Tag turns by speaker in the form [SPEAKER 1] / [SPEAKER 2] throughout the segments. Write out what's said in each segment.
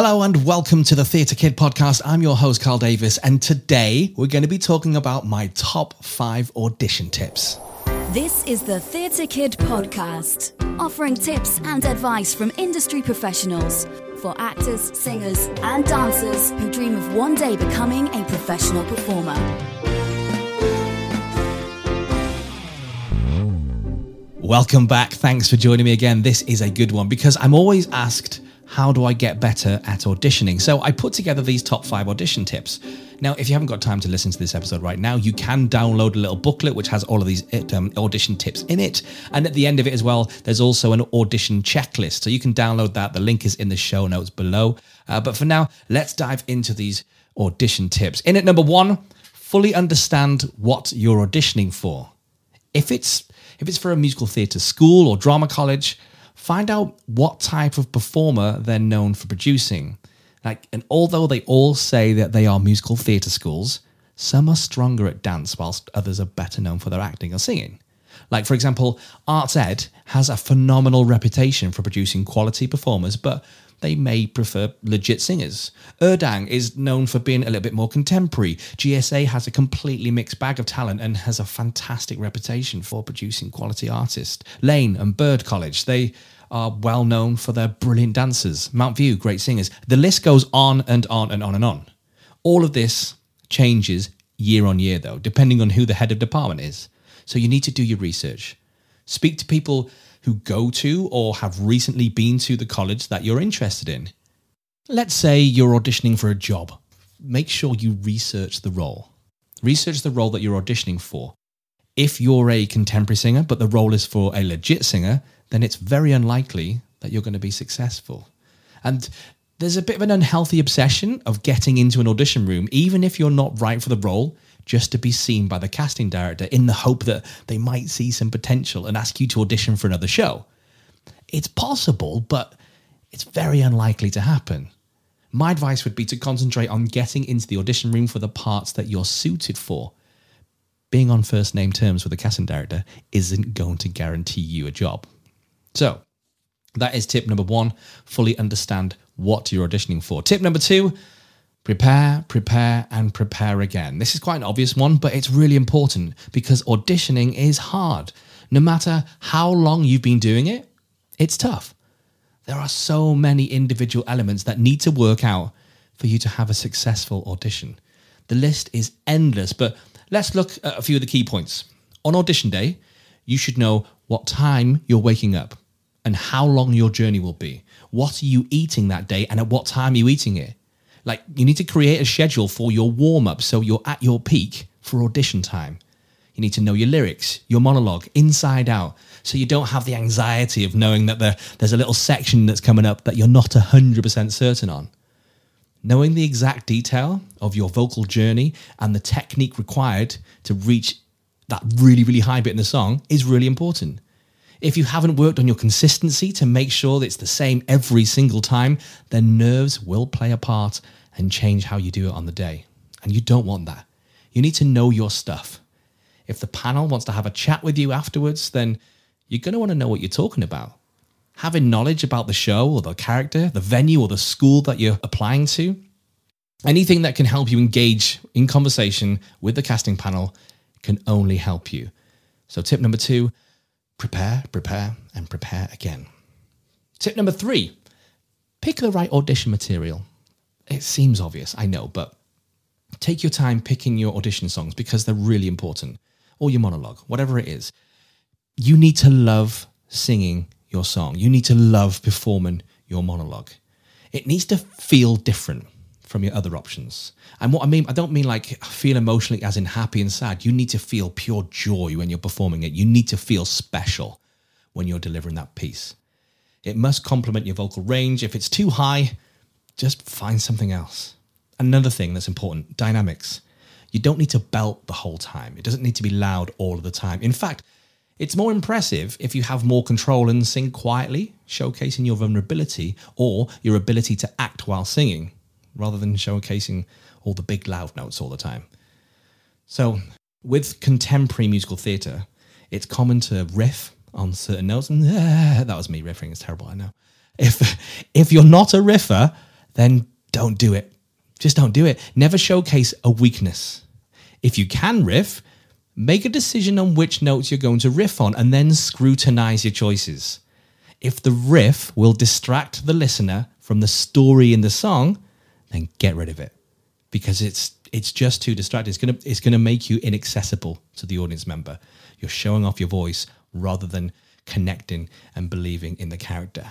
[SPEAKER 1] Hello and welcome to the Theatre Kid podcast. I'm your host, Carl Davis, and today we're going to be talking about my top five audition tips.
[SPEAKER 2] This is the Theatre Kid podcast, offering tips and advice from industry professionals for actors, singers, and dancers who dream of one day becoming a professional performer.
[SPEAKER 1] Welcome back. Thanks for joining me again. This is a good one because I'm always asked, how do I get better at auditioning? So I put together these top five audition tips. Now, if you haven't got time to listen to this episode right now, you can download a little booklet which has all of these um, audition tips in it. And at the end of it as well, there's also an audition checklist. So you can download that. The link is in the show notes below. Uh, but for now, let's dive into these audition tips. In at number one, fully understand what you're auditioning for. If it's if it's for a musical theatre school or drama college, find out what type of performer they're known for producing. Like, and although they all say that they are musical theatre schools, some are stronger at dance whilst others are better known for their acting or singing. Like, for example, Arts Ed has a phenomenal reputation for producing quality performers, but they may prefer legit singers. Urdang is known for being a little bit more contemporary. GSA has a completely mixed bag of talent and has a fantastic reputation for producing quality artists. Laine and Bird College, they are well known for their brilliant dancers. Mountview, great singers. The list goes on and on and on and on. All of this changes year on year, though, depending on who the head of department is. So you need to do your research. Speak to people who go to or have recently been to the college that you're interested in. Let's say you're auditioning for a job. Make sure you research the role. Research the role that you're auditioning for. If you're a contemporary singer, but the role is for a legit singer, then it's very unlikely that you're going to be successful. And there's a bit of an unhealthy obsession of getting into an audition room, even if you're not right for the role, just to be seen by the casting director in the hope that they might see some potential and ask you to audition for another show. It's possible, but it's very unlikely to happen. My advice would be to concentrate on getting into the audition room for the parts that you're suited for. Being on first name terms with a casting director isn't going to guarantee you a job. So, that is tip number one fully understand what you're auditioning for. Tip number two prepare, prepare, and prepare again. This is quite an obvious one, but it's really important because auditioning is hard. No matter how long you've been doing it, it's tough. There are so many individual elements that need to work out for you to have a successful audition. The list is endless, but let's look at a few of the key points. On audition day, you should know what time you're waking up and how long your journey will be. What are you eating that day and at what time are you eating it? Like, you need to create a schedule for your warm up so you're at your peak for audition time. You need to know your lyrics, your monologue, inside out, so you don't have the anxiety of knowing that there, there's a little section that's coming up that you're not 100% certain on. Knowing the exact detail of your vocal journey and the technique required to reach that really, really high bit in the song is really important. If you haven't worked on your consistency to make sure that it's the same every single time, then nerves will play a part and change how you do it on the day. And you don't want that. You need to know your stuff. If the panel wants to have a chat with you afterwards, then you're going to want to know what you're talking about. Having knowledge about the show or the character, the venue or the school that you're applying to, anything that can help you engage in conversation with the casting panel can only help you. So, tip number two prepare, prepare, and prepare again. Tip number three pick the right audition material. It seems obvious, I know, but take your time picking your audition songs because they're really important, or your monologue, whatever it is. You need to love singing your song, you need to love performing your monologue. It needs to feel different from your other options. And what I mean, I don't mean like feel emotionally as in happy and sad. You need to feel pure joy when you're performing it. You need to feel special when you're delivering that piece. It must complement your vocal range. If it's too high, just find something else. Another thing that's important dynamics. You don't need to belt the whole time, it doesn't need to be loud all of the time. In fact, it's more impressive if you have more control and sing quietly, showcasing your vulnerability or your ability to act while singing rather than showcasing all the big loud notes all the time. So, with contemporary musical theatre, it's common to riff on certain notes, and uh, that was me riffing. It's terrible, I know. If if you're not a riffer, then don't do it. Just don't do it. Never showcase a weakness. If you can riff, make a decision on which notes you're going to riff on and then scrutinize your choices. If the riff will distract the listener from the story in the song, then get rid of it because it's it's just too distracting. It's gonna it's gonna make you inaccessible to the audience member. You're showing off your voice rather than connecting and believing in the character.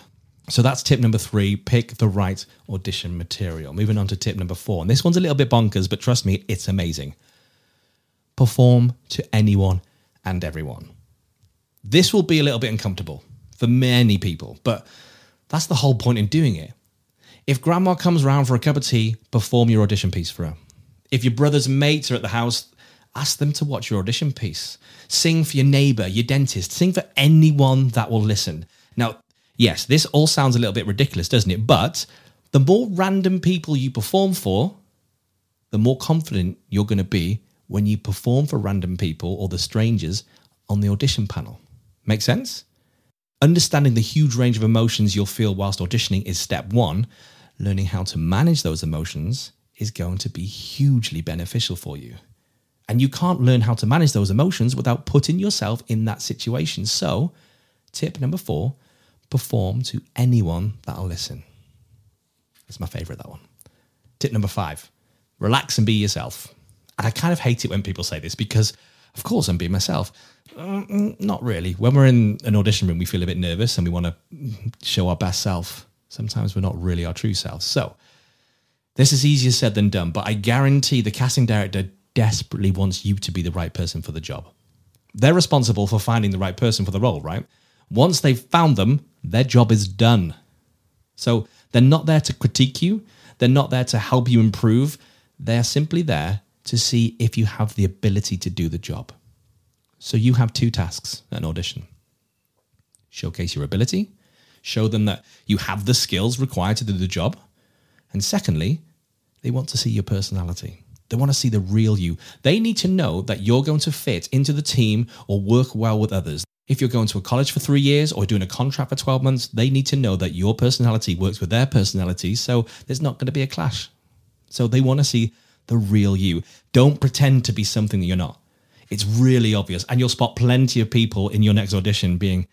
[SPEAKER 1] So that's tip number three pick the right audition material. Moving on to tip number four. And this one's a little bit bonkers, but trust me, it's amazing. Perform to anyone and everyone. This will be a little bit uncomfortable for many people, but that's the whole point in doing it. If grandma comes round for a cup of tea, perform your audition piece for her. If your brother's mates are at the house, ask them to watch your audition piece. Sing for your neighbor, your dentist, sing for anyone that will listen. Now, yes, this all sounds a little bit ridiculous, doesn't it? But the more random people you perform for, the more confident you're going to be when you perform for random people or the strangers on the audition panel. Make sense? Understanding the huge range of emotions you'll feel whilst auditioning is step one. Learning how to manage those emotions is going to be hugely beneficial for you. And you can't learn how to manage those emotions without putting yourself in that situation. So, tip number four perform to anyone that'll listen. That's my favorite, that one. Tip number five relax and be yourself. And I kind of hate it when people say this because, of course, I'm being myself. Mm, not really. When we're in an audition room, we feel a bit nervous and we want to show our best self. Sometimes we're not really our true selves. So, this is easier said than done, but I guarantee the casting director desperately wants you to be the right person for the job. They're responsible for finding the right person for the role, right? Once they've found them, their job is done. So they're not there to critique you, they're not there to help you improve. They're simply there to see if you have the ability to do the job. So you have two tasks at an audition showcase your ability, show them that you have the skills required to do the job. And secondly, they want to see your personality. They want to see the real you. They need to know that you're going to fit into the team or work well with others. If you're going to a college for three years or doing a contract for 12 months, they need to know that your personality works with their personality. So there's not going to be a clash. So they want to see the real you. Don't pretend to be something that you're not. It's really obvious. And you'll spot plenty of people in your next audition being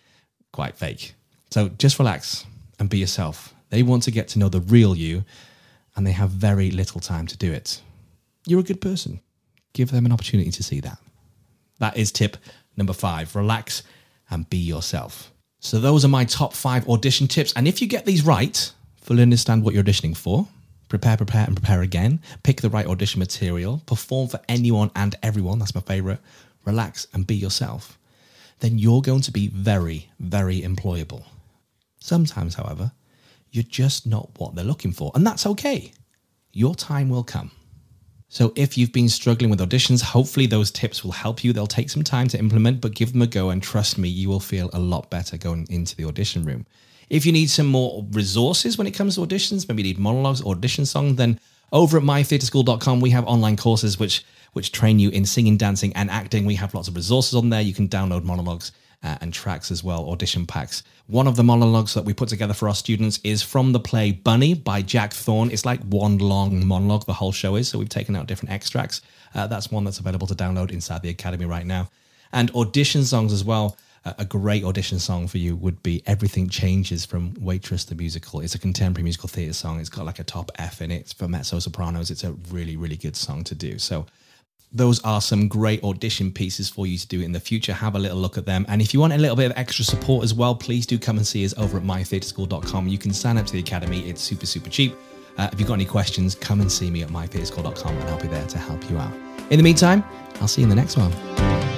[SPEAKER 1] quite fake. So just relax and be yourself. They want to get to know the real you, and they have very little time to do it you're a good person. Give them an opportunity to see that. That is tip number five relax and be yourself. So, those are my top five audition tips. And if you get these right, fully understand what you're auditioning for, prepare, prepare, and prepare again, pick the right audition material, perform for anyone and everyone, that's my favorite, relax and be yourself, then you're going to be very, very employable. Sometimes, however, you're just not what they're looking for, and that's okay. Your time will come. So if you've been struggling with auditions, hopefully those tips will help you. They'll take some time to implement, but give them a go and trust me, you will feel a lot better going into the audition room. If you need some more resources when it comes to auditions, maybe you need monologues, audition songs, then over at mytheatreschool.com we have online courses which which train you in singing, dancing, and acting. We have lots of resources on there. You can download monologues uh, and tracks as well, audition packs. One of the monologues that we put together for our students is from the play Bunny by Jack Thorne. It's like one long monologue, the whole show is. So we've taken out different extracts. Uh, that's one that's available to download inside the Academy right now. And audition songs as well. Uh, a great audition song for you would be Everything Changes from Waitress the Musical. It's a contemporary musical theatre song. It's got like a top F in it. For mezzo sopranos. It's a really, really good song to do. So those are some great audition pieces for you to do in the future. Have a little look at them. And if you want a little bit of extra support as well, please do come and see us over at mytheatreschool.com. You can sign up to the academy, it's super, super cheap. Uh, if you've got any questions, come and see me at mytheatreschool.com and I'll be there to help you out. In the meantime, I'll see you in the next one.